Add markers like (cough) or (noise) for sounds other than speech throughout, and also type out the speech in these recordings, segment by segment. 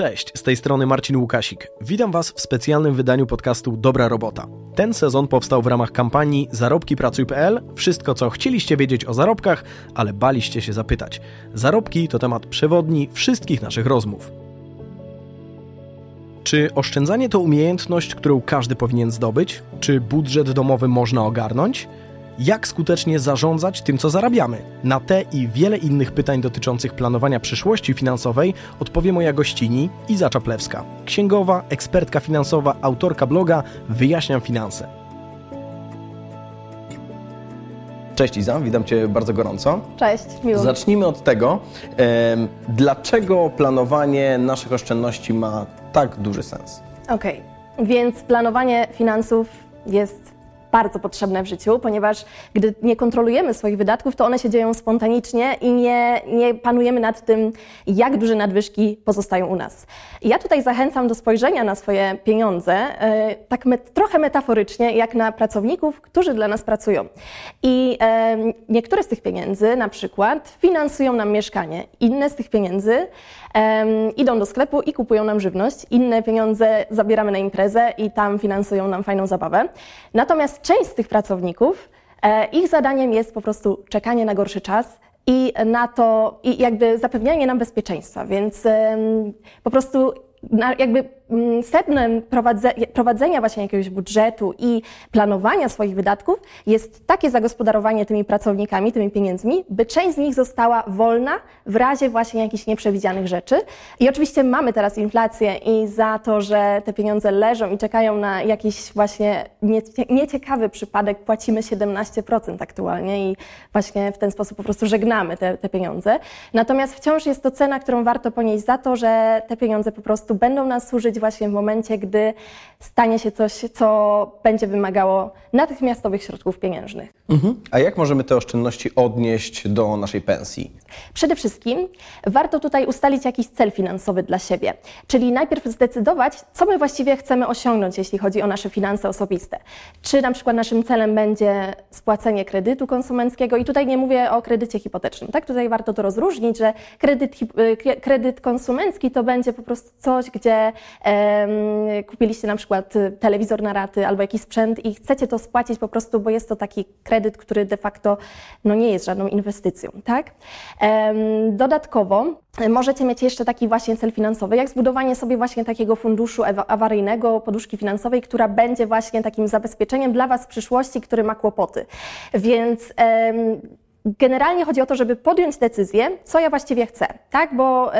Cześć, z tej strony Marcin Łukasik. Witam Was w specjalnym wydaniu podcastu Dobra Robota. Ten sezon powstał w ramach kampanii zarobkipracuj.pl. Wszystko, co chcieliście wiedzieć o zarobkach, ale baliście się zapytać. Zarobki to temat przewodni wszystkich naszych rozmów. Czy oszczędzanie to umiejętność, którą każdy powinien zdobyć? Czy budżet domowy można ogarnąć? Jak skutecznie zarządzać tym, co zarabiamy? Na te i wiele innych pytań dotyczących planowania przyszłości finansowej odpowie moja gościni Iza Czaplewska, księgowa, ekspertka finansowa, autorka bloga Wyjaśniam Finanse. Cześć Iza, witam Cię bardzo gorąco. Cześć, miło. Zacznijmy od tego, dlaczego planowanie naszych oszczędności ma tak duży sens? Okej, więc planowanie finansów jest bardzo potrzebne w życiu, ponieważ gdy nie kontrolujemy swoich wydatków, to one się dzieją spontanicznie i nie, nie panujemy nad tym, jak duże nadwyżki pozostają u nas. I ja tutaj zachęcam do spojrzenia na swoje pieniądze, e, tak met, trochę metaforycznie, jak na pracowników, którzy dla nas pracują. I e, niektóre z tych pieniędzy, na przykład, finansują nam mieszkanie, inne z tych pieniędzy idą do sklepu i kupują nam żywność, inne pieniądze zabieramy na imprezę i tam finansują nam fajną zabawę. Natomiast część z tych pracowników, e, ich zadaniem jest po prostu czekanie na gorszy czas i na to, i jakby zapewnianie nam bezpieczeństwa, więc po prostu jakby sednem prowadze, prowadzenia właśnie jakiegoś budżetu i planowania swoich wydatków jest takie zagospodarowanie tymi pracownikami, tymi pieniędzmi, by część z nich została wolna w razie właśnie jakichś nieprzewidzianych rzeczy. I oczywiście mamy teraz inflację i za to, że te pieniądze leżą i czekają na jakiś właśnie niecie, nieciekawy przypadek, płacimy 17% aktualnie i właśnie w ten sposób po prostu żegnamy te, te pieniądze. Natomiast wciąż jest to cena, którą warto ponieść za to, że te pieniądze po prostu będą nas służyć właśnie w momencie, gdy stanie się coś, co będzie wymagało natychmiastowych środków pieniężnych. Mhm. A jak możemy te oszczędności odnieść do naszej pensji? Przede wszystkim warto tutaj ustalić jakiś cel finansowy dla siebie, czyli najpierw zdecydować, co my właściwie chcemy osiągnąć, jeśli chodzi o nasze finanse osobiste. Czy na przykład naszym celem będzie spłacenie kredytu konsumenckiego i tutaj nie mówię o kredycie hipotecznym, tak? Tutaj warto to rozróżnić, że kredyt, y, kre- kredyt konsumencki to będzie po prostu coś, gdzie em, kupiliście na przykład telewizor na raty albo jakiś sprzęt i chcecie to spłacić po prostu, bo jest to taki kredyt, który de facto no, nie jest żadną inwestycją, tak? Dodatkowo e, możecie mieć jeszcze taki właśnie cel finansowy, jak zbudowanie sobie właśnie takiego funduszu awaryjnego, poduszki finansowej, która będzie właśnie takim zabezpieczeniem dla Was w przyszłości, który ma kłopoty. Więc Generalnie chodzi o to, żeby podjąć decyzję, co ja właściwie chcę, tak? Bo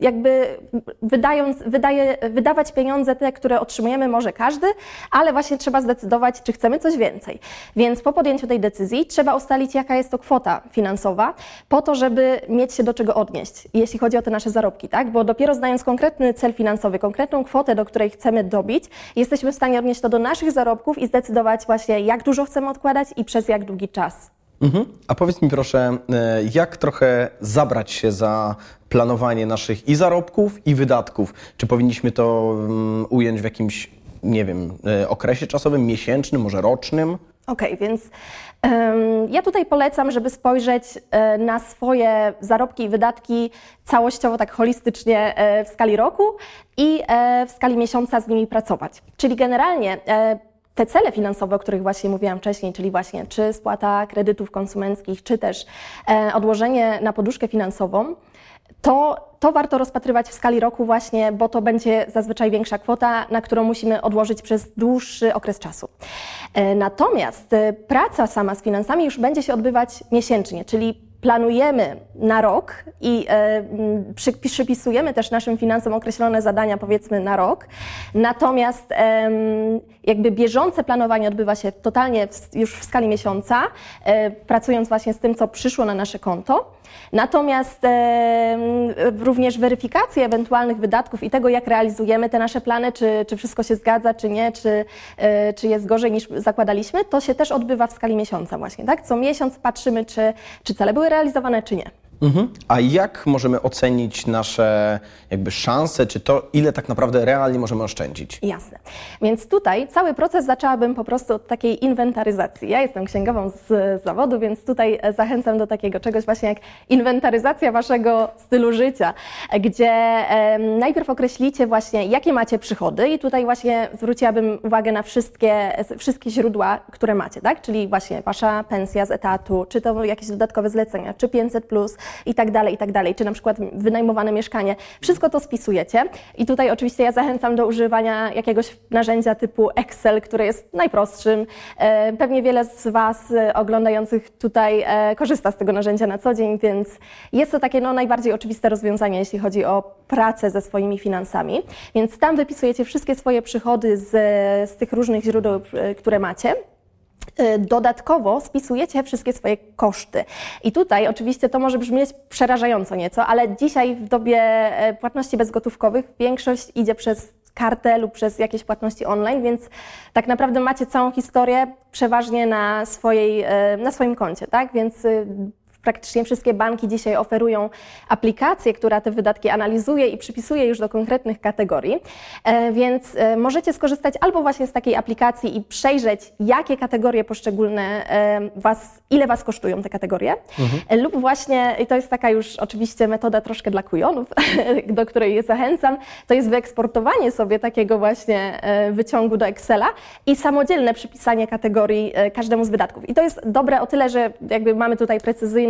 jakby wydając, wydaje, wydawać pieniądze te, które otrzymujemy może każdy, ale właśnie trzeba zdecydować, czy chcemy coś więcej. Więc po podjęciu tej decyzji trzeba ustalić, jaka jest to kwota finansowa, po to, żeby mieć się do czego odnieść, jeśli chodzi o te nasze zarobki, tak? Bo dopiero znając konkretny cel finansowy, konkretną kwotę, do której chcemy dobić, jesteśmy w stanie odnieść to do naszych zarobków i zdecydować właśnie, jak dużo chcemy odkładać i przez jak długi czas. Mhm. A powiedz mi proszę, e, jak trochę zabrać się za planowanie naszych i zarobków, i wydatków? Czy powinniśmy to mm, ująć w jakimś, nie wiem, e, okresie czasowym, miesięcznym, może rocznym? Okej, więc em, ja tutaj polecam, żeby spojrzeć e, na swoje zarobki i wydatki całościowo, tak holistycznie e, w skali roku i w skali miesiąca z nimi pracować. Czyli generalnie te cele finansowe, o których właśnie mówiłam wcześniej, czyli właśnie czy spłata kredytów konsumenckich, czy też e, odłożenie na poduszkę finansową, to, to warto rozpatrywać w skali roku właśnie, bo to będzie zazwyczaj większa kwota, na którą musimy odłożyć przez dłuższy okres czasu. E, Natomiast e, praca sama z finansami już będzie się odbywać miesięcznie, czyli planujemy na rok i e, przy, przypisujemy też naszym finansom określone zadania, powiedzmy, na rok. Natomiast jakby bieżące planowanie odbywa się totalnie w, już w skali miesiąca, e, pracując właśnie z tym, co przyszło na nasze konto. Natomiast również weryfikację ewentualnych wydatków i tego, jak realizujemy te nasze plany, czy, czy wszystko się zgadza, czy nie, czy, e, czy jest gorzej niż zakładaliśmy, to się też odbywa w skali miesiąca właśnie, tak? Co miesiąc patrzymy, czy, czy cele były realizowane, czy nie. Mhm. A jak możemy ocenić nasze jakby szanse, czy to, ile tak naprawdę realnie możemy oszczędzić? Jasne. Więc tutaj cały proces zaczęłabym po prostu od takiej inwentaryzacji. Ja jestem księgową z zawodu, więc tutaj e, zachęcam do takiego czegoś właśnie jak inwentaryzacja waszego stylu życia, gdzie e, najpierw określicie właśnie, jakie macie przychody i tutaj właśnie zwróciłabym uwagę na wszystkie, wszystkie źródła, które macie, tak? Czyli właśnie wasza pensja z etatu, czy to jakieś dodatkowe zlecenia, czy 500 plus, i tak dalej, i tak dalej, czy na przykład wynajmowane mieszkanie. Wszystko to spisujecie i tutaj oczywiście ja zachęcam do używania jakiegoś narzędzia typu Excel, które jest najprostszym. E, pewnie wiele z Was e, oglądających tutaj e, korzysta z tego narzędzia na co dzień, więc jest to takie no, najbardziej oczywiste rozwiązanie, jeśli chodzi o pracę ze swoimi finansami. Więc tam wypisujecie wszystkie swoje przychody z, z tych różnych źródeł, które macie. Y, dodatkowo spisujecie wszystkie swoje koszty. I tutaj oczywiście to może brzmieć przerażająco nieco, ale dzisiaj w dobie e, płatności bezgotówkowych większość idzie przez kartę lub przez jakieś płatności online, więc tak naprawdę macie całą historię przeważnie na, swojej, e, na swoim koncie, tak? Więc y, praktycznie wszystkie banki dzisiaj oferują aplikację, która te wydatki analizuje i przypisuje już do konkretnych kategorii, e, więc e, możecie skorzystać albo właśnie z takiej aplikacji i przejrzeć, jakie kategorie poszczególne e, was, ile was kosztują te kategorie, mhm. lub właśnie, i to jest taka już oczywiście metoda troszkę dla kujonów, (laughs) do której je zachęcam, to jest wyeksportowanie sobie takiego właśnie wyciągu do Excela i samodzielne przypisanie kategorii każdemu z wydatków. I to jest dobre o tyle, że jakby mamy tutaj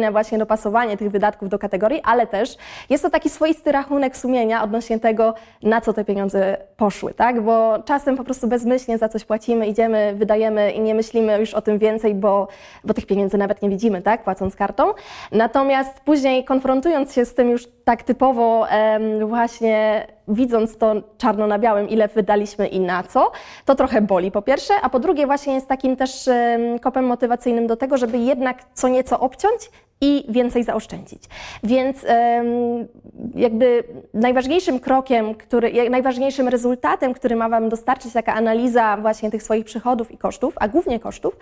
precyzyjne właśnie dopasowanie tych wydatków do kategorii, ale też jest to taki swoisty rachunek sumienia odnośnie tego, na co te pieniądze poszły, tak? Bo czasem po prostu bezmyślnie za coś płacimy, idziemy, wydajemy i nie myślimy już o tym więcej, bo, bo tych pieniędzy nawet nie widzimy, tak? Płacąc kartą. Natomiast później konfrontując się z tym już tak typowo właśnie widząc to czarno na białym, ile wydaliśmy i na co, to trochę boli po pierwsze, a po drugie właśnie jest takim też kopem motywacyjnym do tego, żeby jednak co nieco obciąć i więcej zaoszczędzić. Więc jakby najważniejszym krokiem, który, najważniejszym rezultatem, który ma Wam dostarczyć taka analiza właśnie tych swoich przychodów i kosztów, a głównie kosztów,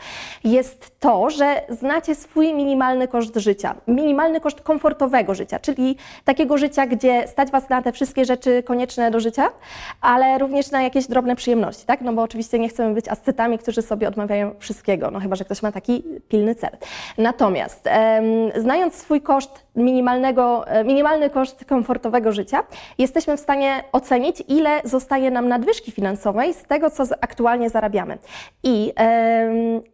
jest to, że znacie swój minimalny koszt życia, minimalny koszt komfortowego życia, czyli takiego życia, gdzie stać Was na te wszystkie rzeczy konieczne do życia, ale również na jakieś drobne przyjemności, tak? No bo oczywiście nie chcemy być ascetami, którzy sobie odmawiają wszystkiego, no chyba, że ktoś ma taki pilny cel. Natomiast znając swój koszt minimalnego, e, minimalny koszt komfortowego życia, jesteśmy w stanie ocenić, ile zostaje nam nadwyżki finansowej z tego, co aktualnie zarabiamy. I,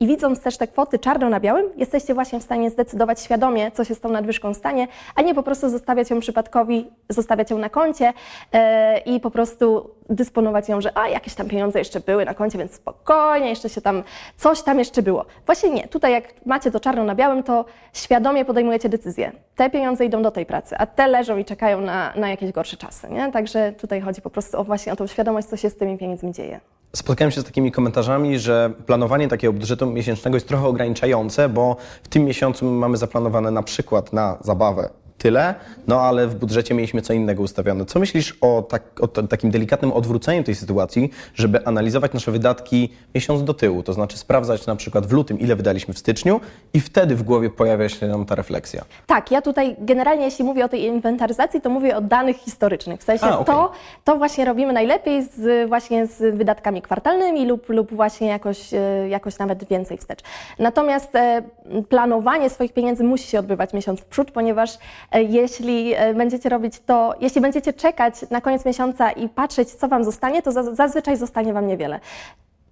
I widząc też te kwoty czarno na białym, jesteście właśnie w stanie zdecydować świadomie, co się z tą nadwyżką stanie, a nie po prostu zostawiać ją przypadkowi, zostawiać ją na koncie yy, i po prostu dysponować ją, że a jakieś tam pieniądze jeszcze były na koncie, więc spokojnie, jeszcze się tam, coś tam jeszcze było. Właśnie nie. Tutaj jak macie to czarno na białym, to świadomie podejmujecie decyzję. Te pieniądze idą do tej pracy, a te leżą i czekają na, na jakieś gorsze czasy. Nie? Także tutaj chodzi po prostu o właśnie o tą świadomość, co się z tymi pieniędzmi dzieje. Spotkałem się z takimi komentarzami, że planowanie takiego budżetu miesięcznego jest trochę ograniczające, bo w tym miesiącu mamy zaplanowane na przykład na zabawę tyle, no ale w budżecie mieliśmy co innego ustawione. Co myślisz o, tak, o takim delikatnym odwróceniu tej sytuacji, żeby analizować nasze wydatki miesiąc do tyłu, to znaczy sprawdzać na przykład w lutym, ile wydaliśmy w styczniu i wtedy w głowie pojawia się nam ta refleksja? Tak, ja tutaj generalnie jeśli mówię o tej inwentaryzacji, to mówię o danych historycznych, w sensie A, okay. to, to właśnie robimy najlepiej z, właśnie z wydatkami kwartalnymi lub, lub właśnie jakoś, e, jakoś nawet więcej wstecz. Natomiast e, planowanie swoich pieniędzy musi się odbywać miesiąc w przód, ponieważ jeśli e, będziecie robić to, jeśli będziecie czekać na koniec miesiąca i patrzeć, co Wam zostanie, to zazwyczaj zostanie Wam niewiele.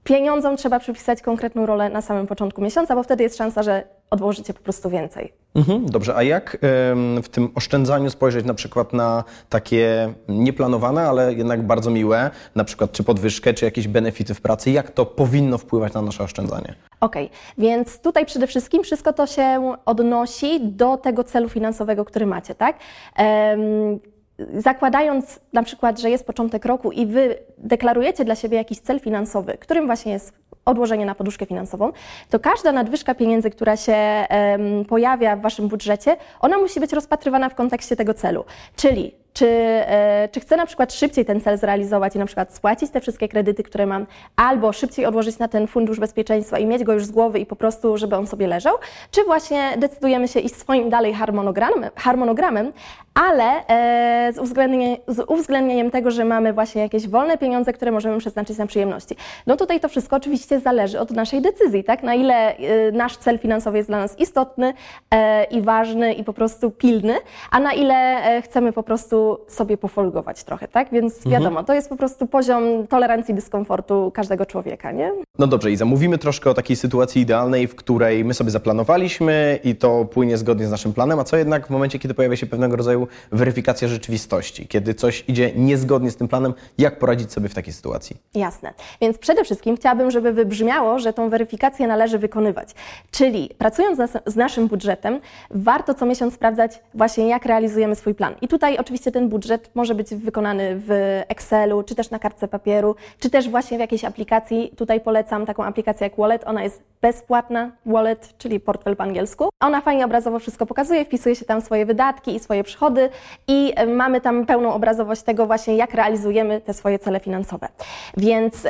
Pieniądzom trzeba przypisać konkretną rolę na samym początku miesiąca, bo wtedy jest szansa, że odłożycie po prostu więcej. Mhm, dobrze, a jak w tym oszczędzaniu spojrzeć na przykład na takie nieplanowane, ale jednak bardzo miłe, na przykład czy podwyżkę, czy jakieś benefity w pracy, jak to powinno wpływać na nasze oszczędzanie? Okej, okay. więc tutaj przede wszystkim wszystko to się odnosi do tego celu finansowego, który macie, tak? Um, zakładając na przykład, że jest początek roku i wy deklarujecie dla siebie jakiś cel finansowy, którym właśnie jest odłożenie na poduszkę finansową, to każda nadwyżka pieniędzy, która się um, pojawia w waszym budżecie, ona musi być rozpatrywana w kontekście tego celu. Czyli czy, e, czy chcę na przykład szybciej ten cel zrealizować i na przykład spłacić te wszystkie kredyty, które mam, albo szybciej odłożyć na ten fundusz bezpieczeństwa i mieć go już z głowy i po prostu, żeby on sobie leżał, czy właśnie decydujemy się iść swoim dalej harmonogramem, harmonogramem ale e, z, uwzględnieniem, z uwzględnieniem tego, że mamy właśnie jakieś wolne pieniądze, które możemy przeznaczyć na przyjemności. No tutaj to wszystko oczywiście zależy od naszej decyzji, tak? Na ile e, nasz cel finansowy jest dla nas istotny i ważny i po prostu pilny, a na ile chcemy po prostu sobie pofolgować trochę, tak? Więc mhm. wiadomo, to jest po prostu poziom tolerancji dyskomfortu każdego człowieka, nie? No dobrze, i zamówimy troszkę o takiej sytuacji idealnej, w której my sobie zaplanowaliśmy i to płynie zgodnie z naszym planem, a co jednak w momencie, kiedy pojawia się pewnego rodzaju weryfikacja rzeczywistości, kiedy coś idzie niezgodnie z tym planem, jak poradzić sobie w takiej sytuacji? Jasne. Więc przede wszystkim chciałabym, żeby wybrzmiało, że tą weryfikację należy wykonywać. Czyli pracując z naszym budżetem, warto co miesiąc sprawdzać właśnie, jak realizujemy swój plan. I tutaj oczywiście ten budżet może być wykonany w Excelu, czy też na kartce papieru, czy też właśnie w jakiejś aplikacji. Tutaj polecam taką aplikację jak Wallet. Ona jest bezpłatna, Wallet, czyli portfel po angielsku. Ona fajnie obrazowo wszystko pokazuje, wpisuje się tam swoje wydatki i swoje przychody i e, mamy tam pełną obrazowość tego właśnie, jak realizujemy te swoje cele finansowe. Więc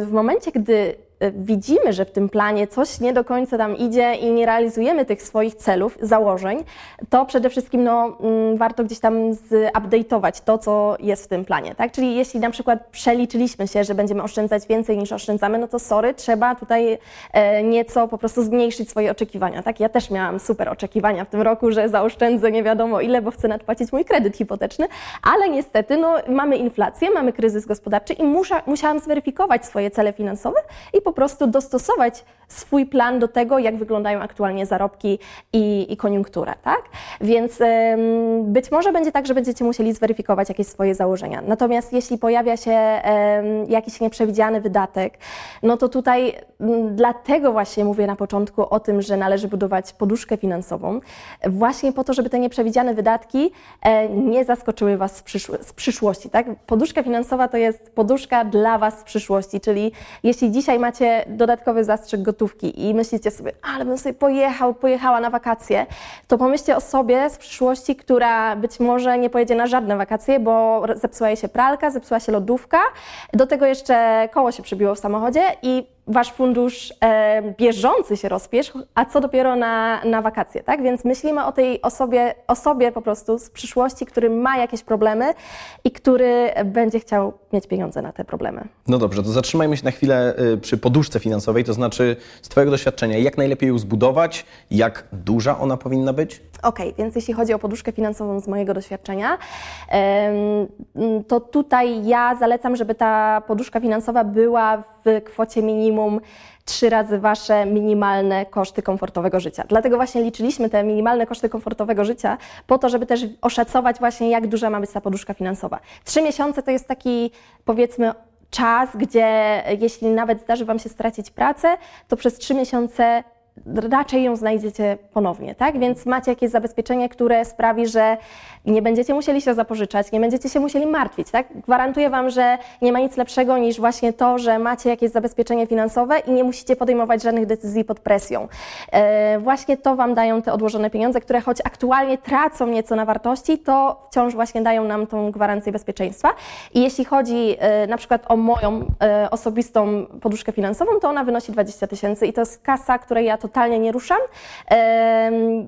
w momencie, gdy widzimy, że w tym planie coś nie do końca tam idzie i nie realizujemy tych swoich celów, założeń, to przede wszystkim no, mm, warto gdzieś tam zupdate'ować to, co jest w tym planie. Tak? Czyli jeśli na przykład przeliczyliśmy się, że będziemy oszczędzać więcej niż oszczędzamy, no to sorry, trzeba tutaj e, nieco po prostu zmniejszyć swoje oczekiwania. Tak? Ja też miałam super oczekiwania w tym roku, że zaoszczędzę nie wiadomo ile, bo chcę nadpłacić mój kredyt hipoteczny, ale niestety no, mamy inflację, mamy kryzys gospodarczy i musza, musiałam zweryfikować swoje cele finansowe i po po prostu dostosować swój plan do tego, jak wyglądają aktualnie zarobki i, i tak? Więc ym, być może będzie tak, że będziecie musieli zweryfikować jakieś swoje założenia. Natomiast jeśli pojawia się ym, jakiś nieprzewidziany wydatek, no to tutaj ym, dlatego właśnie mówię na początku o tym, że należy budować poduszkę finansową, właśnie po to, żeby te nieprzewidziane wydatki e, nie zaskoczyły Was z, z przyszłości, tak? Poduszka finansowa to jest poduszka dla Was z przyszłości, czyli jeśli dzisiaj macie macie dodatkowy zastrzyk gotówki i myślicie sobie, ale bym sobie pojechał, pojechała na wakacje, to pomyślcie o sobie z przyszłości, która być może nie pojedzie na żadne wakacje, bo zepsuła jej się pralka, zepsuła się lodówka, do tego jeszcze koło się przybiło w samochodzie i wasz fundusz e, bieżący się rozpiesz, a co dopiero na, na wakacje, tak? Więc myślimy o tej osobie, osobie po prostu z przyszłości, który ma jakieś problemy i który będzie chciał mieć pieniądze na te problemy. No dobrze, to zatrzymajmy się na chwilę y, przy poduszce finansowej, to znaczy z Twojego doświadczenia, jak najlepiej ją zbudować, jak duża ona powinna być? Okay, więc jeśli chodzi o poduszkę finansową z mojego doświadczenia, to tutaj ja zalecam, żeby ta poduszka finansowa była w kwocie minimum trzy razy Wasze minimalne koszty komfortowego życia. Dlatego właśnie liczyliśmy te minimalne koszty komfortowego życia po to, żeby też oszacować właśnie, jak duża ma być ta poduszka finansowa. Trzy miesiące to jest taki, powiedzmy, czas, gdzie jeśli nawet zdarzy Wam się stracić pracę, to przez trzy miesiące raczej ją znajdziecie ponownie, tak? Więc macie jakieś zabezpieczenie, które sprawi, że nie będziecie musieli się zapożyczać, nie będziecie się musieli martwić, tak? Gwarantuję Wam, że nie ma nic lepszego niż właśnie to, że macie jakieś zabezpieczenie finansowe i nie musicie podejmować żadnych decyzji pod presją. E, właśnie to Wam dają te odłożone pieniądze, które choć aktualnie tracą nieco na wartości, to wciąż właśnie dają nam tą gwarancję bezpieczeństwa. I jeśli chodzi e, na przykład o moją e, osobistą poduszkę finansową, to ona wynosi 20 tysięcy i to jest kasa, której ja totalnie nie ruszam.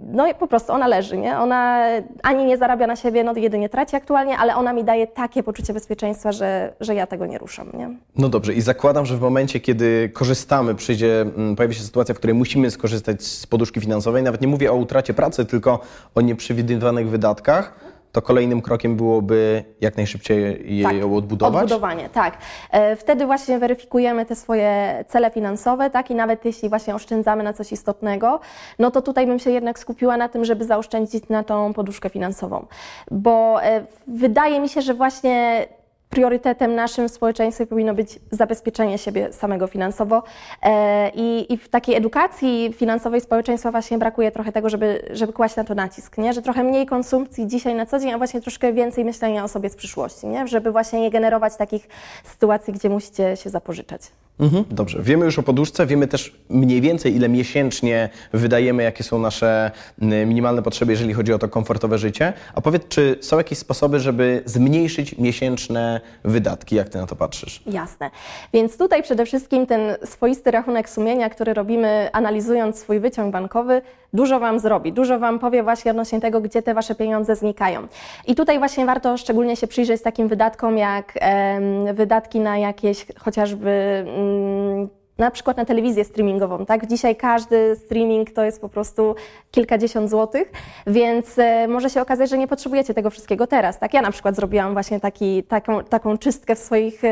No i po prostu ona leży, nie? Ona ani nie zarabia na siebie, no jedynie traci aktualnie, ale ona mi daje takie poczucie bezpieczeństwa, że, że ja tego nie ruszam, nie? No dobrze i zakładam, że w momencie, kiedy korzystamy, przyjdzie, mm, pojawi się sytuacja, w której musimy skorzystać z poduszki finansowej, nawet nie mówię o utracie pracy, tylko o nieprzewidywanych wydatkach, to kolejnym krokiem byłoby jak najszybciej je tak, ją odbudować? Odbudowanie, tak. E, wtedy właśnie weryfikujemy te swoje cele finansowe, tak, i nawet jeśli właśnie oszczędzamy na coś istotnego, no to tutaj bym się jednak skupiła na tym, żeby zaoszczędzić na tą poduszkę finansową. Bo e, wydaje mi się, że właśnie priorytetem naszym w społeczeństwie powinno być zabezpieczenie siebie samego finansowo. E, I, I, w takiej edukacji finansowej społeczeństwa właśnie brakuje trochę tego, żeby, żeby kłaść na to nacisk, nie? że trochę mniej konsumpcji dzisiaj na co dzień, a właśnie troszkę więcej myślenia o sobie z przyszłości, nie? żeby właśnie nie generować takich sytuacji, gdzie musicie się zapożyczać. Mhm, dobrze. Wiemy już o poduszce, wiemy też mniej więcej, ile miesięcznie wydajemy, jakie są nasze minimalne potrzeby, jeżeli chodzi o to komfortowe życie. A powiedz, czy są jakieś sposoby, żeby zmniejszyć miesięczne wydatki? Jak ty na to patrzysz? Jasne. Więc tutaj przede wszystkim ten swoisty rachunek sumienia, który robimy analizując swój wyciąg bankowy, dużo Wam zrobi, dużo Wam powie właśnie odnośnie tego, gdzie te Wasze pieniądze znikają. I tutaj właśnie warto szczególnie się przyjrzeć takim wydatkom, jak e, wydatki na jakieś chociażby 嗯 na przykład na telewizję streamingową, tak? Dzisiaj każdy streaming to jest po prostu kilkadziesiąt złotych, więc e, może się okazać, że nie potrzebujecie tego wszystkiego teraz, tak? Ja na przykład zrobiłam właśnie taki, taką, taką czystkę w swoich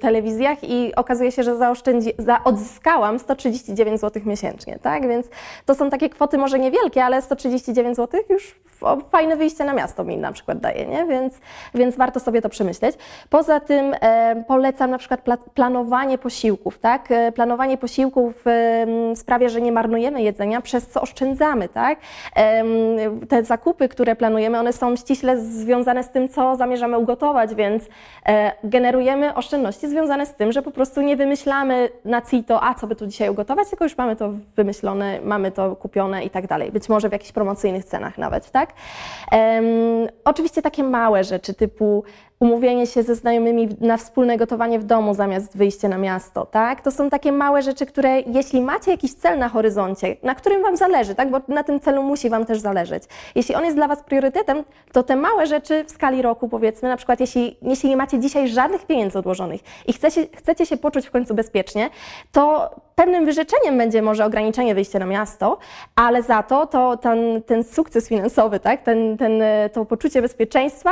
telewizjach i okazuje się, że zaoszczędzi, za, odzyskałam 139 zł miesięcznie, tak? Więc to są takie kwoty może niewielkie, ale 139 zł już fajne wyjście na miasto mi na przykład daje, nie? Więc, więc warto sobie to przemyśleć. Poza tym polecam na przykład planowanie posiłków, tak? Planowanie posiłków sprawia, że nie marnujemy jedzenia, przez co oszczędzamy, tak? Te zakupy, które planujemy, one są ściśle związane z tym, co zamierzamy ugotować, więc e, generujemy oszczędności związane z tym, że po prostu nie wymyślamy na CITO, a co by tu dzisiaj ugotować, tylko już mamy to wymyślone, mamy to kupione i tak dalej. Być może w jakichś promocyjnych cenach nawet, tak? oczywiście takie małe rzeczy typu umówienie się ze znajomymi na wspólne gotowanie w domu zamiast wyjście na miasto, tak? To są takie małe rzeczy, które jeśli macie jakiś cel na horyzoncie, na którym Wam zależy, tak? Bo na tym celu musi Wam też zależeć. Jeśli on jest dla Was priorytetem, to te małe rzeczy w skali roku, powiedzmy, na przykład jeśli, jeśli nie macie dzisiaj żadnych pieniędzy odłożonych i chcecie, chcecie się poczuć w końcu bezpiecznie, to pewnym wyrzeczeniem będzie może ograniczenie wyjścia na miasto, ale za to, to ten, ten sukces finansowy, tak? ten, ten, to poczucie bezpieczeństwa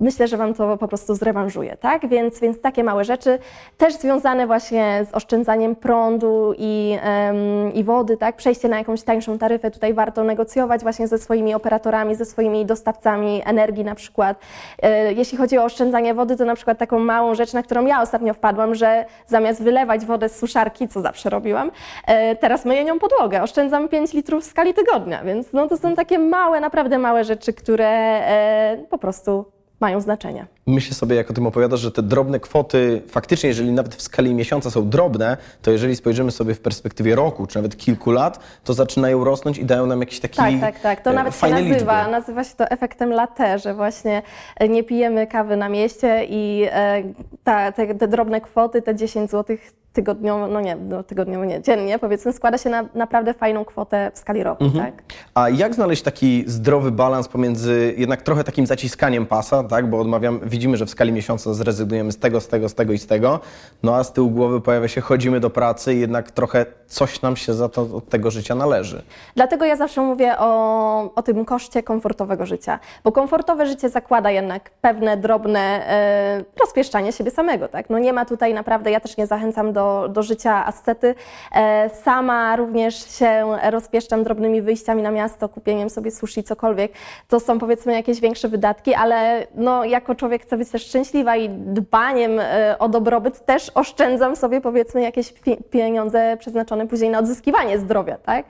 myślę, że Wam to po prostu zrewanżuje, tak? Więc, więc takie małe rzeczy, też związane właśnie z oszczędzaniem prądu i, um, i wody, tak? Przejście na jakąś tańszą taryfę, tutaj warto negocjować właśnie ze swoimi operatorami, ze swoimi dostawcami energii na przykład. E, jeśli chodzi o oszczędzanie wody, to na przykład taką małą rzecz, na którą ja ostatnio wpadłam, że zamiast wylewać wodę z suszarki, co zawsze robiłam, e, teraz myję nią podłogę. Oszczędzam 5 litrów w skali tygodnia, więc no, to są takie małe, naprawdę małe rzeczy, które e, po prostu mają znaczenie. Myślę sobie, jak o tym opowiadasz, że te drobne kwoty, faktycznie, jeżeli nawet w skali miesiąca są drobne, to jeżeli spojrzymy sobie w perspektywie roku, czy nawet kilku lat, to zaczynają rosnąć i dają nam jakiś taki Tak, tak, tak. To e, nawet się nazywa, liczby. nazywa się to efektem latte, że właśnie e, nie pijemy kawy na mieście i e, ta, te, te drobne kwoty, te 10 zł tygodniowo, no nie, no tygodniowo nie, dziennie powiedzmy, składa się na naprawdę fajną kwotę w skali roku, mhm. tak? A jak znaleźć taki zdrowy balans pomiędzy jednak trochę takim zaciskaniem pasa, tak? Bo odmawiam, widzimy, że w skali miesiąca zrezygnujemy z tego, z tego, z tego i z tego, no a z tyłu głowy pojawia się, chodzimy do pracy i jednak trochę coś nam się za to od tego życia należy. Dlatego ja zawsze mówię o, o tym koszcie komfortowego życia, bo komfortowe życie zakłada jednak pewne drobne e, rozpieszczanie siebie samego, tak? No nie ma tutaj naprawdę, ja też nie zachęcam do do, życia ascety. E, sama również się rozpieszczam drobnymi wyjściami na miasto, kupieniem sobie sushi, cokolwiek. To są powiedzmy jakieś większe wydatki, ale no, jako człowiek chcę być też szczęśliwa i dbaniem e, o dobrobyt też oszczędzam sobie powiedzmy jakieś pieniądze przeznaczone później na odzyskiwanie zdrowia, tak?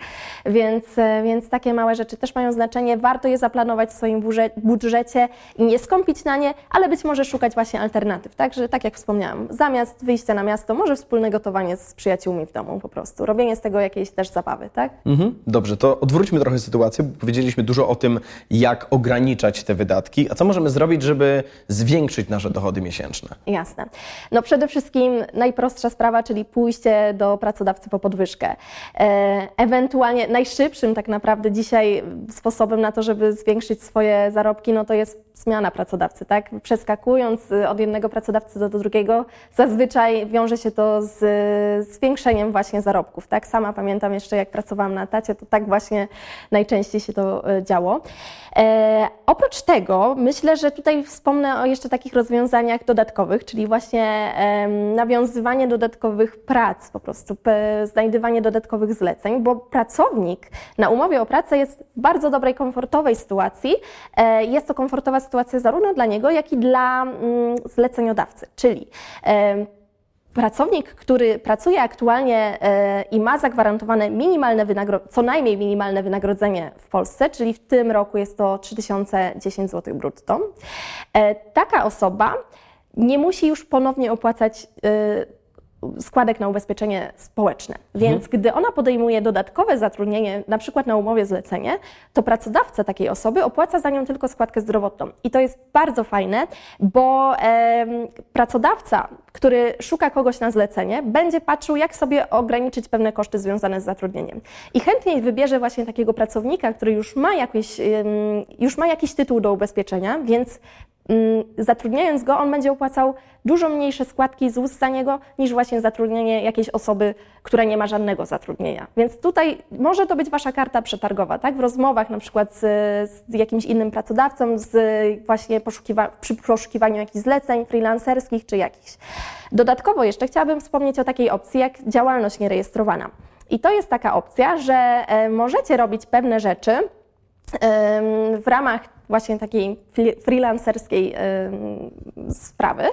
Więc, e, więc takie małe rzeczy też mają znaczenie. Warto je zaplanować w swoim budżecie i nie skąpić na nie, ale być może szukać właśnie alternatyw, tak? Że tak jak wspomniałam, zamiast wyjścia na miasto, może wspólne gotowanie z przyjaciółmi w domu po prostu. Robienie z tego jakiejś też zabawy, tak? Mhm. Dobrze, to odwróćmy trochę sytuację, bo powiedzieliśmy dużo o tym, jak ograniczać te wydatki. A co możemy zrobić, żeby zwiększyć nasze dochody miesięczne? Jasne. No przede wszystkim najprostsza sprawa, czyli pójście do pracodawcy po podwyżkę. E, ewentualnie najszybszym tak naprawdę dzisiaj sposobem na to, żeby zwiększyć swoje zarobki, no to jest zmiana pracodawcy, tak? Przeskakując od jednego pracodawcy do, drugiego, zazwyczaj wiąże się to z zwiększeniem właśnie zarobków, tak? Sama pamiętam jeszcze, jak pracowałam na tacie, to tak właśnie najczęściej się to e, działo. E, oprócz tego myślę, że tutaj wspomnę o jeszcze takich rozwiązaniach dodatkowych, czyli właśnie nawiązywanie dodatkowych prac, po prostu znajdywanie dodatkowych zleceń, bo pracownik na umowie o pracę jest w bardzo dobrej, komfortowej sytuacji. E, jest to komfortowa sytuacja zarówno dla niego, jak i dla mm, zleceniodawcy, czyli pracownik, który pracuje aktualnie e, i ma zagwarantowane minimalne co najmniej minimalne wynagrodzenie w Polsce, czyli w tym roku jest to 3010 zł brutto, e, taka osoba nie musi już ponownie opłacać e, składek na ubezpieczenie społeczne. Więc mhm. gdy ona podejmuje dodatkowe zatrudnienie, na przykład na umowie zlecenie, to pracodawca takiej osoby opłaca za nią tylko składkę zdrowotną. I to jest bardzo fajne, bo e, pracodawca, który szuka kogoś na zlecenie, będzie patrzył, jak sobie ograniczyć pewne koszty związane z zatrudnieniem. I chętniej wybierze właśnie takiego pracownika, który już ma, jakieś, już ma jakiś tytuł do ubezpieczenia, więc zatrudniając go, on będzie opłacał dużo mniejsze składki z ust za niego niż właśnie zatrudnienie jakiejś osoby, która nie ma żadnego zatrudnienia. Więc tutaj może to być wasza karta przetargowa, tak? W rozmowach na przykład z, z jakimś innym pracodawcą, z właśnie poszukiwa przy poszukiwaniu jakichś zleceń freelancerskich czy jakichś. Dodatkowo jeszcze chciałabym wspomnieć o takiej opcji jak działalność nierejestrowana. I to jest taka opcja, że e, możecie robić pewne rzeczy w ramach właśnie takiej freelancerskiej sprawy,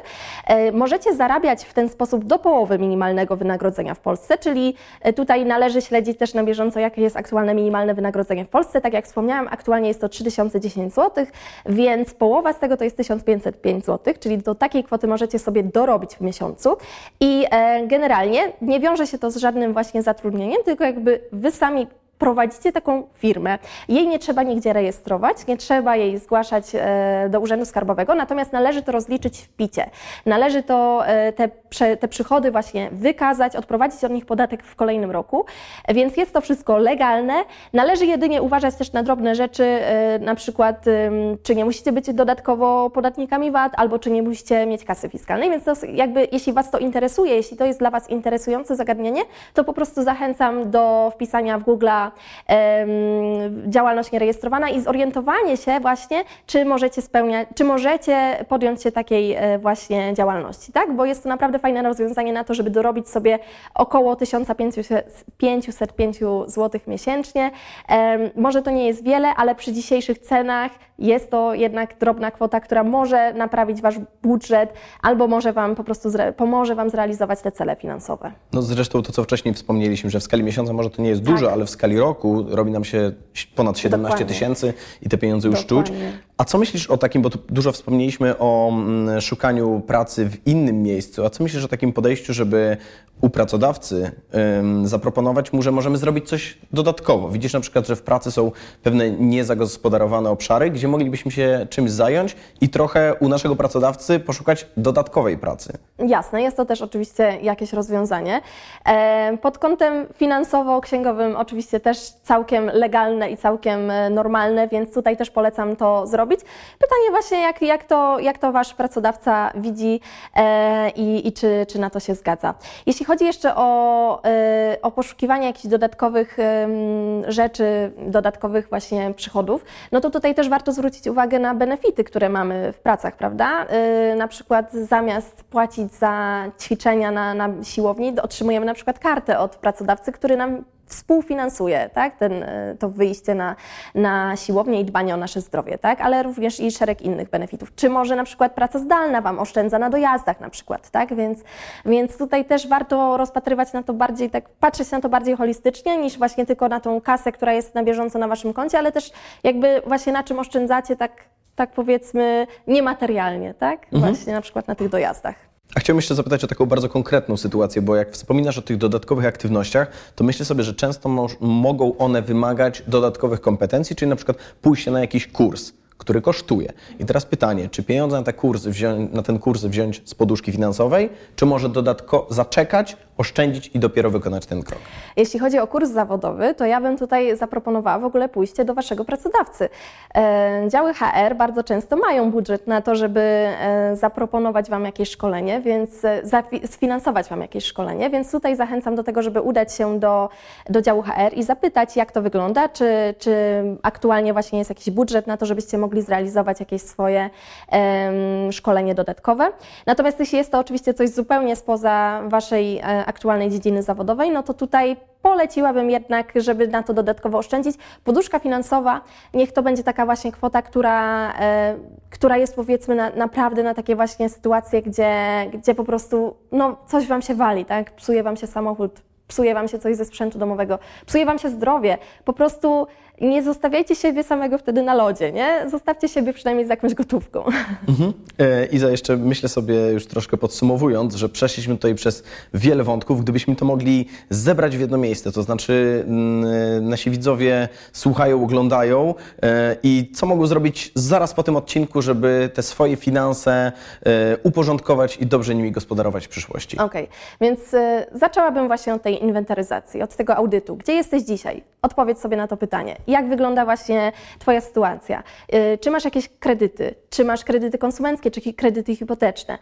e, możecie zarabiać w ten sposób do połowy minimalnego wynagrodzenia w Polsce, czyli e, tutaj należy śledzić też na bieżąco, jakie jest aktualne minimalne wynagrodzenie w Polsce. Tak jak wspomniałam, aktualnie jest to 3010 zł, więc połowa z tego to jest 1505 zł, czyli do takiej kwoty możecie sobie dorobić w miesiącu i e, generalnie nie wiąże się to z żadnym właśnie zatrudnieniem, tylko jakby wy sami prowadzicie taką firmę. Jej nie trzeba nigdzie rejestrować, nie trzeba jej zgłaszać e, do Urzędu Skarbowego, natomiast należy to rozliczyć w picie. Należy to e, te, te przychody właśnie wykazać, odprowadzić od nich podatek w kolejnym roku, więc jest to wszystko legalne. Należy jedynie uważać też na drobne rzeczy, e, na przykład czy nie musicie być dodatkowo podatnikami VAT, albo czy nie musicie mieć kasy fiskalnej, więc to jakby jeśli Was to interesuje, jeśli to jest dla Was interesujące zagadnienie, to po prostu zachęcam do wpisania w Google działalność nierejestrowana i zorientowanie się właśnie, czy możecie spełniać, czy możecie podjąć się takiej e, właśnie działalności, tak? Bo jest to naprawdę fajne rozwiązanie na to, żeby dorobić sobie około 1505 zł miesięcznie. Może to nie jest wiele, ale przy dzisiejszych cenach jest to jednak drobna kwota, która może naprawić Wasz budżet albo może Wam po prostu pomoże Wam zrealizować te cele finansowe. No zresztą to, co wcześniej wspomnieliśmy, że w skali miesiąca może to nie jest dużo, tak. ale w skali roku robi nam się ponad 17 tysięcy i te pieniądze już Dokładnie. czuć. A co myślisz o takim, bo tu dużo wspomnieliśmy o mm, szukaniu pracy w innym miejscu, a co myślisz o takim podejściu, żeby u pracodawcy ym, zaproponować mu, że możemy zrobić coś dodatkowo? Widzisz na przykład, że w pracy są pewne niezagospodarowane obszary, gdzie moglibyśmy się czymś zająć i trochę u naszego pracodawcy poszukać dodatkowej pracy. Jasne, jest to też oczywiście jakieś rozwiązanie. E, pod kątem finansowo-księgowym oczywiście też całkiem legalne i całkiem e, normalne, więc tutaj też polecam to zrobić. Pytanie właśnie, jak, jak, to, jak to Wasz pracodawca widzi e, i, i czy, czy na to się zgadza. Jeśli chodzi jeszcze o, o poszukiwanie jakichś dodatkowych rzeczy, dodatkowych właśnie przychodów, no to tutaj też warto zwrócić uwagę na benefity, które mamy w pracach, prawda? Yy, na przykład zamiast płacić za ćwiczenia na, na siłowni, otrzymujemy na przykład kartę od pracodawcy, który nam współfinansuje tak, Ten, y, to wyjście na, na siłownię i dbanie o nasze zdrowie, tak, ale również i szereg innych benefitów. Czy może na przykład praca zdalna Wam oszczędza na dojazdach na przykład, tak, więc, więc tutaj też warto rozpatrywać na to bardziej, tak patrzeć na to bardziej holistycznie niż właśnie tylko na tą kasę, która jest na bieżąco na Waszym koncie, ale też jakby właśnie na czym oszczędzacie tak, tak powiedzmy niematerialnie, tak, mhm. właśnie na przykład na tych dojazdach. A chciałbym jeszcze zapytać o taką bardzo konkretną sytuację, bo jak wspominasz o tych dodatkowych aktywnościach, to myślę sobie, że często mogą one wymagać dodatkowych kompetencji, czyli na przykład pójście na jakiś kurs który kosztuje. I teraz pytanie, czy pieniądze na, kurs wziąć, na ten kurs wziąć z poduszki finansowej, czy może dodatkowo zaczekać, oszczędzić i dopiero wykonać ten krok? Jeśli chodzi o kurs zawodowy, to ja bym tutaj zaproponowała w ogóle pójście do Waszego pracodawcy. E, działy HR bardzo często mają budżet na to, żeby e, zaproponować Wam jakieś szkolenie, więc e, sfinansować Wam jakieś szkolenie, więc tutaj zachęcam do tego, żeby udać się do, do działu HR i zapytać, jak to wygląda, czy, czy aktualnie właśnie jest jakiś budżet na to, żebyście mogli zrealizować jakieś swoje um, szkolenie dodatkowe. Natomiast jeśli jest to oczywiście coś zupełnie spoza Waszej aktualnej dziedziny zawodowej, no to tutaj poleciłabym jednak, żeby na to dodatkowo oszczędzić. Poduszka finansowa, niech to będzie taka właśnie kwota, która, e, która jest powiedzmy na, naprawdę na takie właśnie sytuacje, gdzie, gdzie po prostu no, coś Wam się wali, tak? Psuje Wam się samochód, psuje Wam się coś ze sprzętu domowego, psuje Wam się zdrowie. Po prostu nie zostawiajcie siebie samego wtedy na lodzie, nie? Zostawcie siebie przynajmniej z jakąś gotówką. (laughs) Mhm. E, Iza, jeszcze myślę sobie już troszkę podsumowując, że przeszliśmy tutaj przez wiele wątków. Gdybyśmy to mogli zebrać w jedno miejsce, to znaczy mm, nasi widzowie słuchają, oglądają e, i co mogą zrobić zaraz po tym odcinku, żeby te swoje finanse e, uporządkować i dobrze nimi gospodarować w przyszłości. Okej, więc y, zaczęłabym właśnie od tej inwentaryzacji, od tego audytu. Gdzie jesteś dzisiaj? Odpowiedz sobie na to pytanie. Jak wygląda właśnie Twoja sytuacja? Y, czy masz jakieś kredyty? Czy masz kredyty konsumenckie, czy kredyty hipoteczne?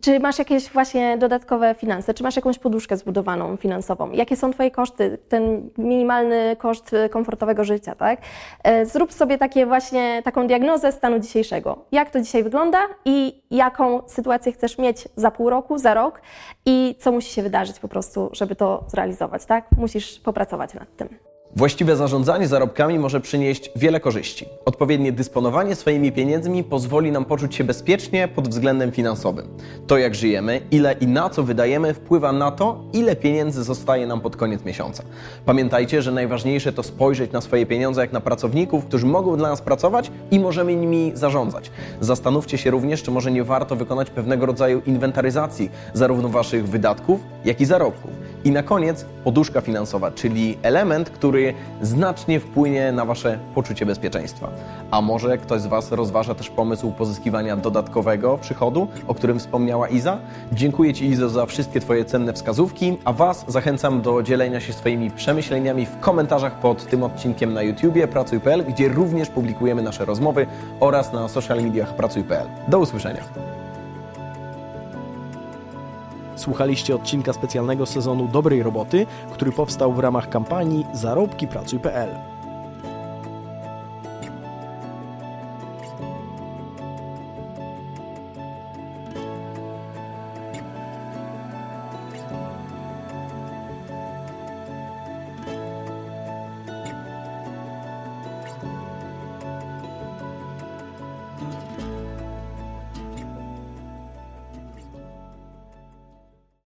Czy masz jakieś właśnie dodatkowe finanse? Czy masz jakąś poduszkę zbudowaną finansową? Jakie są Twoje koszty? Ten minimalny koszt y, komfortowego życia, tak? E, Zrób sobie takie właśnie taką diagnozę stanu dzisiejszego. Jak to dzisiaj wygląda i jaką sytuację chcesz mieć za pół roku, za rok i co musi się wydarzyć po prostu, żeby to zrealizować, tak? Musisz popracować nad tym. Właściwe zarządzanie zarobkami może przynieść wiele korzyści. Odpowiednie dysponowanie swoimi pieniędzmi pozwoli nam poczuć się bezpiecznie pod względem finansowym. To, jak żyjemy, ile i na co wydajemy, wpływa na to, ile pieniędzy zostaje nam pod koniec miesiąca. Pamiętajcie, że najważniejsze to spojrzeć na swoje pieniądze jak na pracowników, którzy mogą dla nas pracować i możemy nimi zarządzać. Zastanówcie się również, czy może nie warto wykonać pewnego rodzaju inwentaryzacji zarówno waszych wydatków, jak i zarobków. I na koniec poduszka finansowa, czyli element, który znacznie wpłynie na Wasze poczucie bezpieczeństwa. A może ktoś z Was rozważa też pomysł pozyskiwania dodatkowego przychodu, o którym wspomniała Iza? Dziękuję Ci, Izo, za wszystkie Twoje cenne wskazówki, a Was zachęcam do dzielenia się swoimi przemyśleniami w komentarzach pod tym odcinkiem na YouTubie Pracuj.pl, gdzie również publikujemy nasze rozmowy oraz na social mediach Pracuj.pl. Do usłyszenia. Słuchaliście odcinka specjalnego sezonu Dobrej Roboty, który powstał w ramach kampanii Zarobki Pracuj.pl.